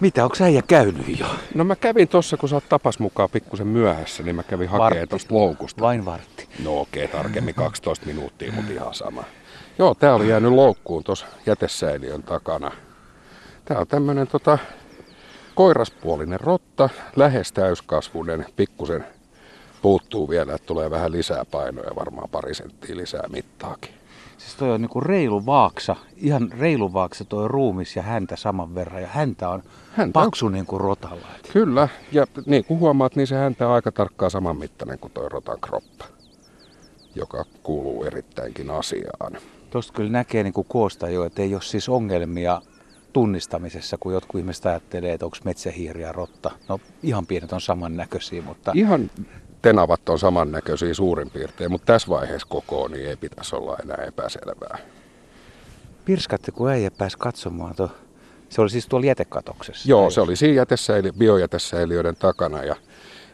Mitä, onko äijä käynyt jo? No mä kävin tossa, kun sä oot tapas mukaan pikkusen myöhässä, niin mä kävin hakemaan tosta loukusta. Vain vartti. No okei, okay, tarkemmin 12 minuuttia, mutta ihan sama. Joo, tää oli jäänyt loukkuun tuossa jätesäiliön takana. Tää on tämmönen tota, koiraspuolinen rotta, lähes täyskasvunen, pikkusen puuttuu vielä, että tulee vähän lisää painoja, varmaan pari senttiä lisää mittaakin. Siis toi on niinku reilu vaaksa, ihan reilu vaaksa toi ruumis ja häntä saman verran. Ja häntä on häntä paksu on... niin kuin rotalla. Kyllä, ja niin kuin huomaat, niin se häntä on aika tarkkaan saman mittainen kuin toi rotan kroppa, joka kuuluu erittäinkin asiaan. Tuosta kyllä näkee niin kuin koosta jo, että ei ole siis ongelmia tunnistamisessa, kun jotkut ihmiset ajattelee, että onko metsähiiri ja rotta. No ihan pienet on samannäköisiä, mutta... Ihan tenavat on samannäköisiä suurin piirtein, mutta tässä vaiheessa koko niin ei pitäisi olla enää epäselvää. Pirskatte, kun ei pääsi katsomaan tuo. Se oli siis tuolla jätekatoksessa? Joo, se oli siinä jätesäili, biojätesäiliöiden takana ja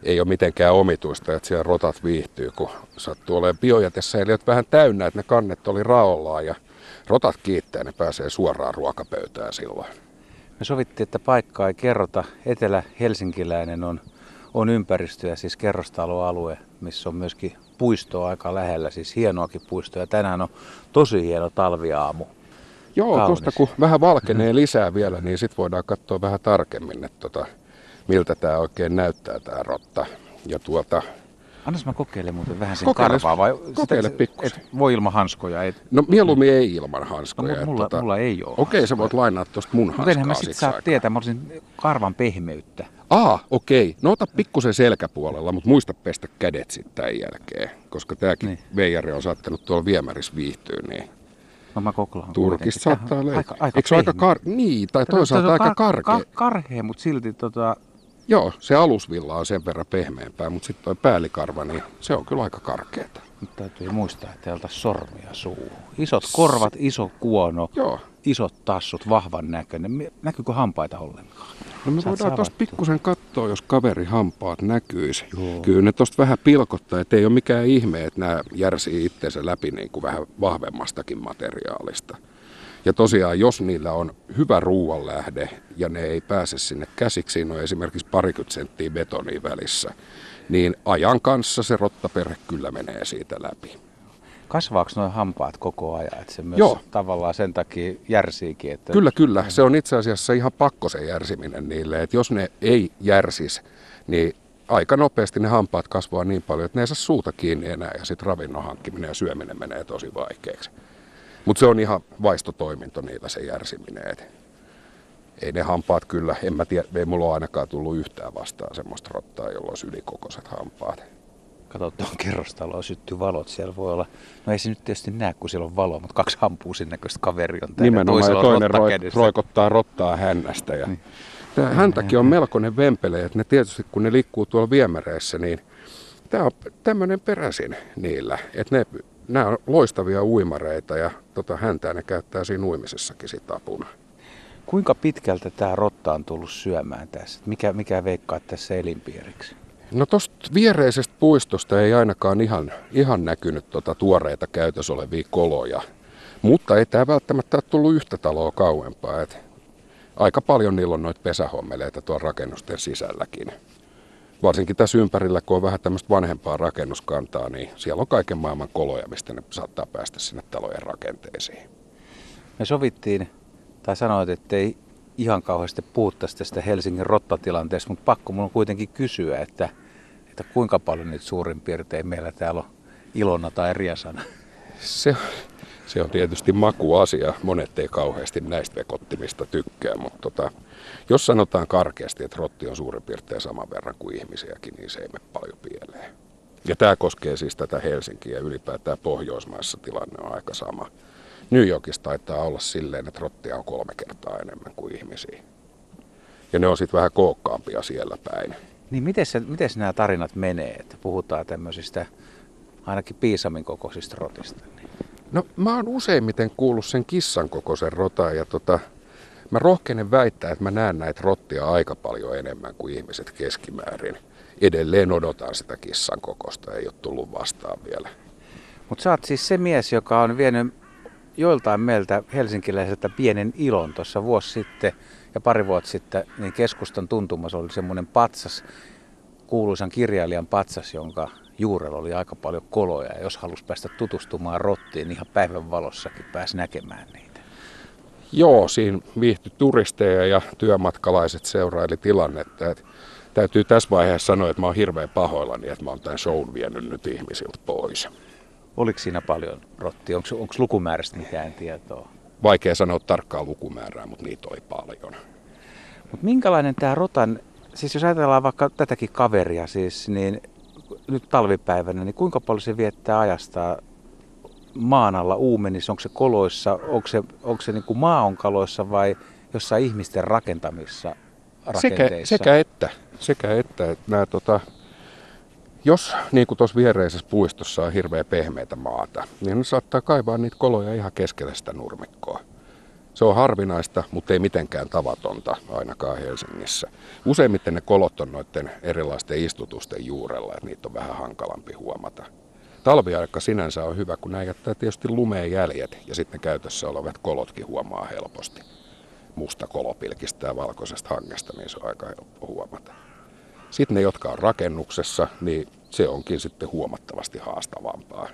ei ole mitenkään omituista, että siellä rotat viihtyy, kun sattuu olemaan biojätesäiliöt vähän täynnä, että ne kannet oli raollaan ja rotat kiittää, ne pääsee suoraan ruokapöytään silloin. Me sovittiin, että paikkaa ei kerrota. Etelä-Helsinkiläinen on on ympäristö ja siis kerrostaloalue, missä on myöskin puistoa aika lähellä, siis hienoakin puistoa. Ja tänään on tosi hieno talviaamu. Joo, tuosta kun vähän valkenee lisää vielä, niin sitten voidaan katsoa vähän tarkemmin, että tota, miltä tämä oikein näyttää tämä rotta. Ja tuota, Annas mä kokeilen muuten vähän sen kokeile, karvaa vai kokeile pikkusen. Et voi ilman hanskoja? Et... No mieluummin ei ilman hanskoja. No, mulla, tota... mulla ei ole Okei, okay, sä voit lainaa tuosta mun hanskaa. Mutta mä sit saa tietää, mä olisin karvan pehmeyttä. Ah, okei. Okay. No ota pikkusen selkäpuolella, mutta muista pestä kädet sitten tämän jälkeen. Koska tämäkin niin. veijari on saattanut tuolla viemärissä viihtyä, niin No mä koklaan. Turkista saattaa löytää. Aika, aika Eikö se aika kar... Niin, tai toisaalta aika karkea. Kar- karhea, mutta silti tota, Joo, se alusvilla on sen verran pehmeämpää, mutta sitten tuo päällikarva, niin se on kyllä aika karkeata. Nyt täytyy muistaa, että ei sormia suu. Isot korvat, iso kuono, Joo. Isot tassut, vahvan näköinen. Näkyykö hampaita ollenkaan? No me Sä voidaan tuosta pikkusen katsoa, jos kaveri hampaat näkyisi. Joo. Kyllä ne tuosta vähän pilkottaa, että ei ole mikään ihme, että nämä järsii itsensä läpi niin kuin vähän vahvemmastakin materiaalista. Ja tosiaan, jos niillä on hyvä ruoanlähde ja ne ei pääse sinne käsiksi, siinä on esimerkiksi parikymmentä senttiä betonia välissä, niin ajan kanssa se rottaperhe kyllä menee siitä läpi. Kasvaako nuo hampaat koko ajan? Että se myös Joo. tavallaan sen takia järsiikin? Että... Kyllä, kyllä. Se on itse asiassa ihan pakko se järsiminen niille. Että jos ne ei järsis, niin aika nopeasti ne hampaat kasvaa niin paljon, että ne ei saa suuta kiinni enää ja sitten ravinnon hankkiminen ja syöminen menee tosi vaikeaksi. Mutta se on ihan vaistotoiminto niillä se järsiminen. Et ei ne hampaat kyllä, en mä tiedä, ei mulla ole ainakaan tullut yhtään vastaan semmoista rottaa, jolla olisi ylikokoiset hampaat. Kato, tuon kerrostaloa syttyy valot, siellä voi olla, no ei se nyt tietysti näe, kun siellä on valo, mutta kaksi hampuusin näköistä kaveri on täällä. Nimenomaan, ja toinen roi, roikottaa rottaa hännästä. Ja niin. Tämä häntäkin on melkoinen vempele, että ne tietysti kun ne liikkuu tuolla viemäreissä, niin tämä on tämmöinen peräisin niillä, että ne nämä on loistavia uimareita ja tota, häntää ne käyttää siinä uimisessakin sit apuna. Kuinka pitkältä tämä rotta on tullut syömään tässä? Mikä, mikä veikkaa tässä elinpiiriksi? No tuosta viereisestä puistosta ei ainakaan ihan, ihan näkynyt tota tuoreita käytössä olevia koloja. Mutta ei tämä välttämättä ole tullut yhtä taloa kauempaa. Et aika paljon niillä on noita pesähommeleita tuolla rakennusten sisälläkin varsinkin tässä ympärillä, kun on vähän tämmöistä vanhempaa rakennuskantaa, niin siellä on kaiken maailman koloja, mistä ne saattaa päästä sinne talojen rakenteisiin. Me sovittiin, tai sanoit, että ei ihan kauheasti puhuttaisi tästä Helsingin rottatilanteesta, mutta pakko mun on kuitenkin kysyä, että, että kuinka paljon niitä suurin piirtein meillä täällä on Ilona tai Riasana? Se, se on tietysti makuasia. Monet ei kauheasti näistä vekottimista tykkää, mutta tota, jos sanotaan karkeasti, että rotti on suurin piirtein saman verran kuin ihmisiäkin, niin se ei mene paljon pieleen. Ja tämä koskee siis tätä Helsinkiä ylipäätään Pohjoismaissa tilanne on aika sama. New Yorkissa taitaa olla silleen, että rottia on kolme kertaa enemmän kuin ihmisiä. Ja ne on sitten vähän kookkaampia siellä päin. Niin miten, se, miten nämä tarinat menee, että puhutaan tämmöisistä ainakin piisamin kokoisista rotista? Niin? No mä oon useimmiten kuullut sen kissan kokoisen rotan ja tota, Mä rohkenen väittää, että mä näen näitä rottia aika paljon enemmän kuin ihmiset keskimäärin. Edelleen odotan sitä kissan kokosta, ei ole tullut vastaan vielä. Mutta sä oot siis se mies, joka on vienyt joiltain meiltä helsinkiläiseltä pienen ilon tuossa vuosi sitten ja pari vuotta sitten, niin keskustan tuntumassa oli semmoinen patsas, kuuluisan kirjailijan patsas, jonka juurella oli aika paljon koloja. Ja jos halusi päästä tutustumaan rottiin, niin ihan päivän valossakin pääsi näkemään niitä. Joo, siinä viihtyi turisteja ja työmatkalaiset seuraili tilannetta. Et täytyy tässä vaiheessa sanoa, että mä oon hirveän pahoillani, että mä oon tämän shown vienyt nyt ihmisiltä pois. Oliko siinä paljon rottia? Onko lukumäärästä mitään tietoa? Vaikea sanoa tarkkaa lukumäärää, mutta niitä oli paljon. Mut minkälainen tämä rotan, siis jos ajatellaan vaikka tätäkin kaveria siis, niin nyt talvipäivänä, niin kuinka paljon se viettää ajastaa maan alla uumenissa? Onko se koloissa, onko se, onko se niin kuin maa on kaloissa vai jossain ihmisten rakentamissa rakenteissa? Sekä, sekä että. Sekä että, että nämä, tota, jos niin kuin tuossa viereisessä puistossa on hirveän pehmeitä maata, niin ne saattaa kaivaa niitä koloja ihan keskellä sitä nurmikkoa. Se on harvinaista, mutta ei mitenkään tavatonta, ainakaan Helsingissä. Useimmiten ne kolot on noiden erilaisten istutusten juurella, että niitä on vähän hankalampi huomata. Talviaika sinänsä on hyvä, kun nämä jättää tietysti lumeen jäljet ja sitten käytössä olevat kolotkin huomaa helposti. Musta kolo pilkistää valkoisesta hangesta, niin se on aika helppo huomata. Sitten ne, jotka on rakennuksessa, niin se onkin sitten huomattavasti haastavampaa.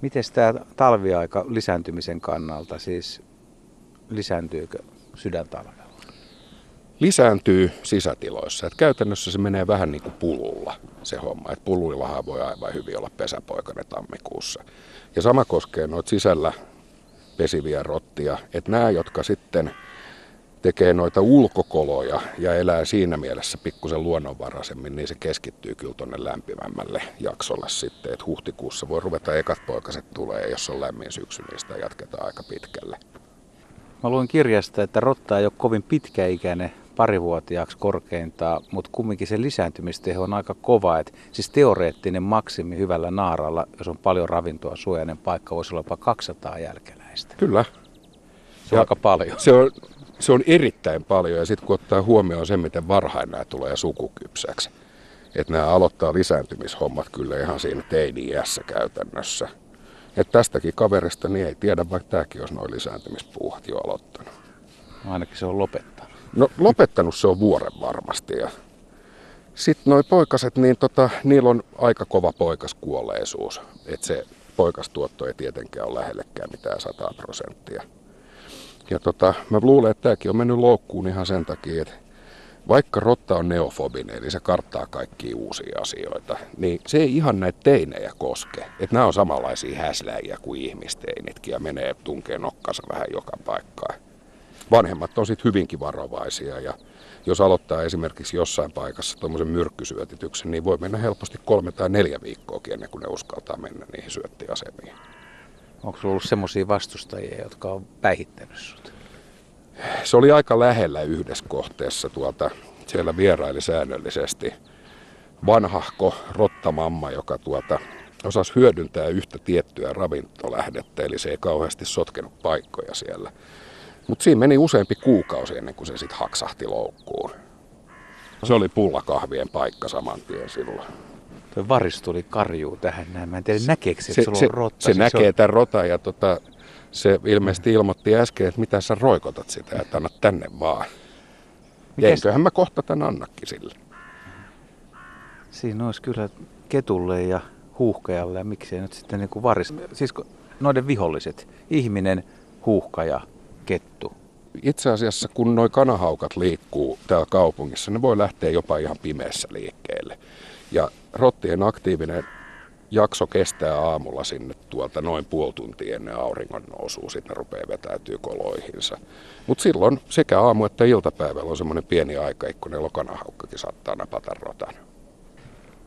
Miten tämä talviaika lisääntymisen kannalta, siis lisääntyykö sydäntalvella? Lisääntyy sisätiloissa. Et käytännössä se menee vähän niin kuin pululla se homma. Et puluillahan voi aivan hyvin olla pesäpoikana tammikuussa. Ja sama koskee noita sisällä pesiviä rottia. Että nämä, jotka sitten tekee noita ulkokoloja ja elää siinä mielessä pikkusen luonnonvaraisemmin, niin se keskittyy kyllä tuonne lämpimämmälle jaksolle sitten. Että huhtikuussa voi ruveta ekat poikaset tulee, jos on lämmin syksy, niin sitä jatketaan aika pitkälle. Mä luin kirjasta, että rotta ei ole kovin pitkäikäinen parivuotiaaksi korkeintaan, mutta kumminkin se lisääntymisteho on aika kova. Et siis teoreettinen maksimi hyvällä naaralla, jos on paljon ravintoa suojainen paikka, voisi olla jopa 200 jälkeläistä. Kyllä. Se on ja aika paljon. Se on, se on erittäin paljon ja sitten kun ottaa huomioon sen, miten varhain nämä tulee sukukypsäksi, että nämä aloittaa lisääntymishommat kyllä ihan siinä teini-iässä käytännössä. Et tästäkin kaverista niin ei tiedä, vaikka tämäkin olisi noin lisääntymispuuhat jo aloittanut. No ainakin se on lopettanut. No lopettanut se on vuoren varmasti. Ja sitten noi poikaset, niin tota, niillä on aika kova poikaskuolleisuus. Että se poikastuotto ei tietenkään ole lähellekään mitään 100 prosenttia. Ja tota, mä luulen, että tämäkin on mennyt loukkuun ihan sen takia, että vaikka rotta on neofobinen, eli se karttaa kaikkia uusia asioita, niin se ei ihan näitä teinejä koske. Että nämä on samanlaisia häsläjiä kuin ihmisteinitkin ja menee tunkee nokkansa vähän joka paikkaan. Vanhemmat on sitten hyvinkin varovaisia ja jos aloittaa esimerkiksi jossain paikassa tuommoisen myrkkysyötityksen, niin voi mennä helposti kolme tai neljä viikkoakin ennen kuin ne uskaltaa mennä niihin syöttiasemiin. Onko ollut semmoisia vastustajia, jotka on päihittänyt sut? Se oli aika lähellä yhdessä kohteessa tuolta. Siellä vieraili säännöllisesti vanhahko rottamamma, joka tuota, osasi hyödyntää yhtä tiettyä ravintolähdettä, eli se ei kauheasti sotkenut paikkoja siellä. Mutta siinä meni useampi kuukausi ennen kuin se sitten haksahti loukkuun. Se oli pullakahvien paikka saman tien silloin. Tuo varis tuli karjuu tähän näin. Mä en tiedä näkeekö se, se, se, on rotta. se, se näkee on... tämän rotan ja tota, se ilmeisesti ilmoitti äsken, että mitä sä roikotat sitä, että annat tänne vaan. Ja eiköhän mä kohta tän annakin sille. Siinä olisi kyllä ketulle ja huuhkajalle ja miksei nyt sitten niin kuin varis. Siis noiden viholliset, ihminen, huuhkaja, kettu. Itse asiassa kun noin kanahaukat liikkuu täällä kaupungissa, ne voi lähteä jopa ihan pimeässä liikkeelle. Ja rottien aktiivinen jakso kestää aamulla sinne tuolta noin puoli tuntia ennen auringon nousua, sitten ne rupeaa vetäytyy koloihinsa. Mutta silloin sekä aamu että iltapäivällä on semmoinen pieni aikaikkuna, jolloin kanahaukkakin saattaa napata rotan.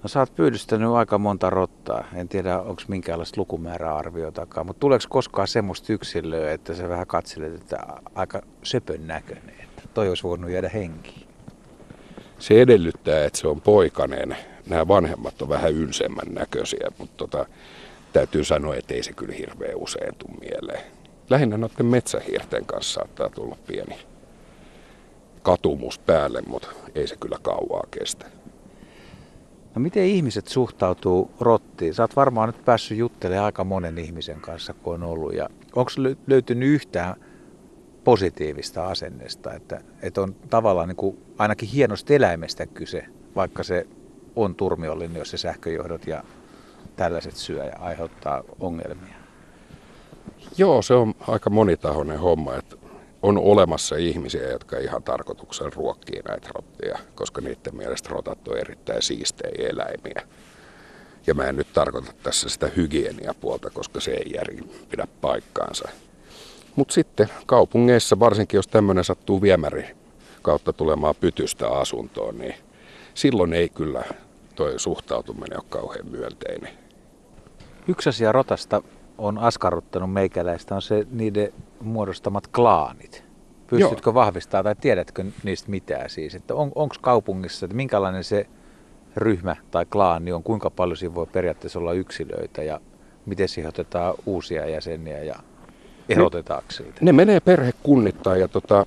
No sä oot pyydystänyt aika monta rottaa. En tiedä, onko minkäänlaista lukumääräarviotakaan, mutta tuleeko koskaan semmoista yksilöä, että sä vähän katselet, että aika söpön näköinen, että toi olisi voinut jäädä henkiin? Se edellyttää, että se on poikainen. Nämä vanhemmat on vähän ylsemmän näköisiä, mutta tota, täytyy sanoa, että ei se kyllä hirveän usein tule mieleen. Lähinnä noiden metsähiirten kanssa saattaa tulla pieni katumus päälle, mutta ei se kyllä kauaa kestä. No miten ihmiset suhtautuu rottiin? Sä oot varmaan nyt päässyt juttelemaan aika monen ihmisen kanssa, kun on ollut. Ja Onko löytynyt yhtään positiivista asennesta, että, että on tavallaan niin kuin ainakin hienosta eläimestä kyse, vaikka se on turmiollinen, jos se sähköjohdot ja tällaiset syö ja aiheuttaa ongelmia? Joo, se on aika monitahoinen homma, että on olemassa ihmisiä, jotka ihan tarkoituksen ruokkii näitä rottia, koska niiden mielestä rotat on erittäin siistejä eläimiä. Ja mä en nyt tarkoita tässä sitä hygieniapuolta, koska se ei järin pidä paikkaansa. Mutta sitten kaupungeissa, varsinkin jos tämmöinen sattuu viemäri kautta tulemaan pytystä asuntoon, niin silloin ei kyllä toi suhtautuminen ole kauhean myönteinen. Yksi asia rotasta on askarruttanut meikäläistä on se niiden muodostamat klaanit. Pystytkö Joo. vahvistamaan tai tiedätkö niistä mitään siis? Että on, onko kaupungissa, että minkälainen se ryhmä tai klaani on, kuinka paljon siinä voi periaatteessa olla yksilöitä ja miten siihen otetaan uusia jäseniä ja erotetaanko siltä? Ne menee perhekunnittain ja tota,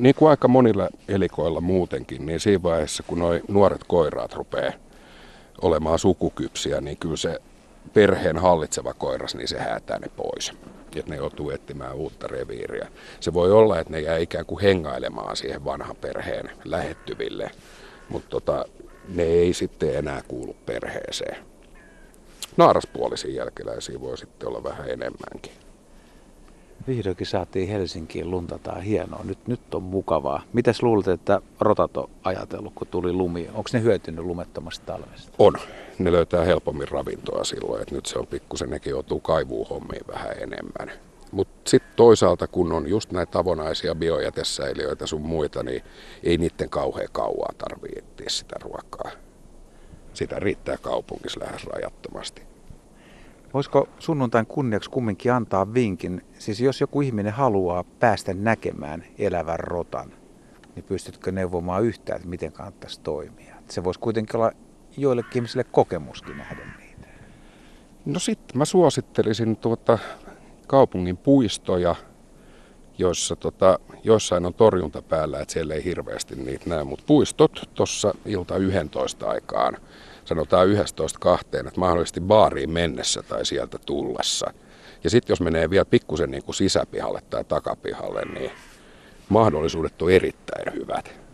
niin kuin aika monilla elikoilla muutenkin, niin siinä vaiheessa kun nuo nuoret koiraat rupeaa olemaan sukukypsiä, niin kyllä se perheen hallitseva koiras, niin se häätää ne pois. Että ne joutuu etsimään uutta reviiriä. Se voi olla, että ne jää ikään kuin hengailemaan siihen vanhan perheen lähettyville, mutta tota, ne ei sitten enää kuulu perheeseen. Naaraspuolisiin jälkeläisiä voi sitten olla vähän enemmänkin. Vihdoinkin saatiin Helsinkiin luntataan hienoa. Nyt, nyt on mukavaa. Mitäs luulet, että rotat on ajatellut, kun tuli lumi? Onko ne hyötynyt lumettomasta talvesta? On. Ne löytää helpommin ravintoa silloin. Että nyt se on pikkusen, nekin joutuu kaivuuhommiin vähän enemmän. Mutta sitten toisaalta, kun on just näitä avonaisia biojätesäiliöitä sun muita, niin ei niiden kauhean kauaa tarvitse sitä ruokaa. Sitä riittää kaupungissa lähes rajattomasti. Voisiko sunnuntain kunniaksi kumminkin antaa vinkin, siis jos joku ihminen haluaa päästä näkemään elävän rotan, niin pystytkö neuvomaan yhtään, että miten kannattaisi toimia? Se voisi kuitenkin olla joillekin ihmisille kokemuskin nähdä niitä. No sitten mä suosittelisin tuota kaupungin puistoja, joissa tota, joissain on torjunta päällä, että siellä ei hirveästi niitä näe, mutta puistot tuossa ilta 11 aikaan sanotaan 11.2, että mahdollisesti baariin mennessä tai sieltä tullessa. Ja sitten jos menee vielä pikkusen niin kuin sisäpihalle tai takapihalle, niin mahdollisuudet on erittäin hyvät.